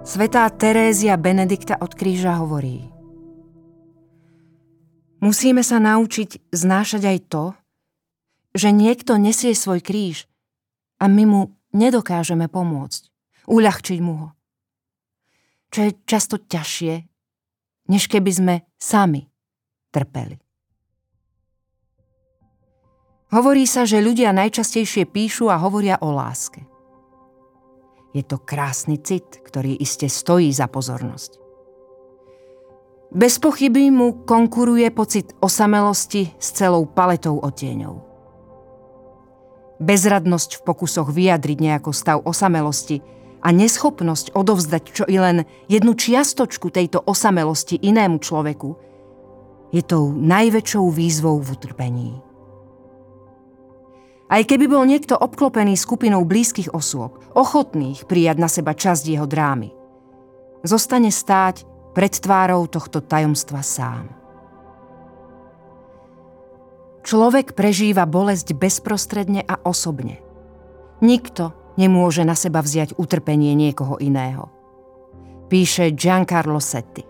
Svetá Terézia Benedikta od kríža hovorí Musíme sa naučiť znášať aj to, že niekto nesie svoj kríž a my mu nedokážeme pomôcť, uľahčiť mu ho. Čo je často ťažšie, než keby sme sami trpeli. Hovorí sa, že ľudia najčastejšie píšu a hovoria o láske. Je to krásny cit, ktorý iste stojí za pozornosť. Bez pochyby mu konkuruje pocit osamelosti s celou paletou otieňov. Bezradnosť v pokusoch vyjadriť nejako stav osamelosti a neschopnosť odovzdať čo i len jednu čiastočku tejto osamelosti inému človeku je tou najväčšou výzvou v utrpení. Aj keby bol niekto obklopený skupinou blízkych osôb, ochotných prijať na seba časť jeho drámy, zostane stáť pred tvárou tohto tajomstva sám. Človek prežíva bolesť bezprostredne a osobne. Nikto nemôže na seba vziať utrpenie niekoho iného. Píše Giancarlo Setti.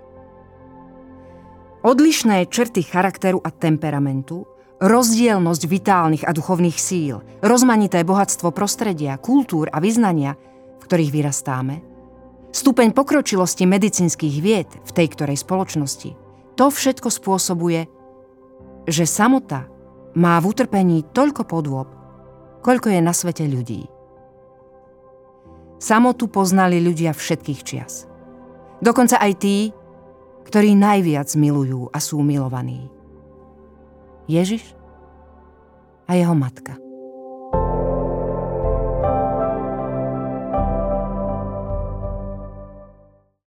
Odlišné črty charakteru a temperamentu rozdielnosť vitálnych a duchovných síl, rozmanité bohatstvo prostredia, kultúr a vyznania, v ktorých vyrastáme, stupeň pokročilosti medicínskych vied v tej ktorej spoločnosti, to všetko spôsobuje, že samota má v utrpení toľko podôb, koľko je na svete ľudí. Samotu poznali ľudia všetkých čias. Dokonca aj tí, ktorí najviac milujú a sú milovaní. Ježiš a jeho matka.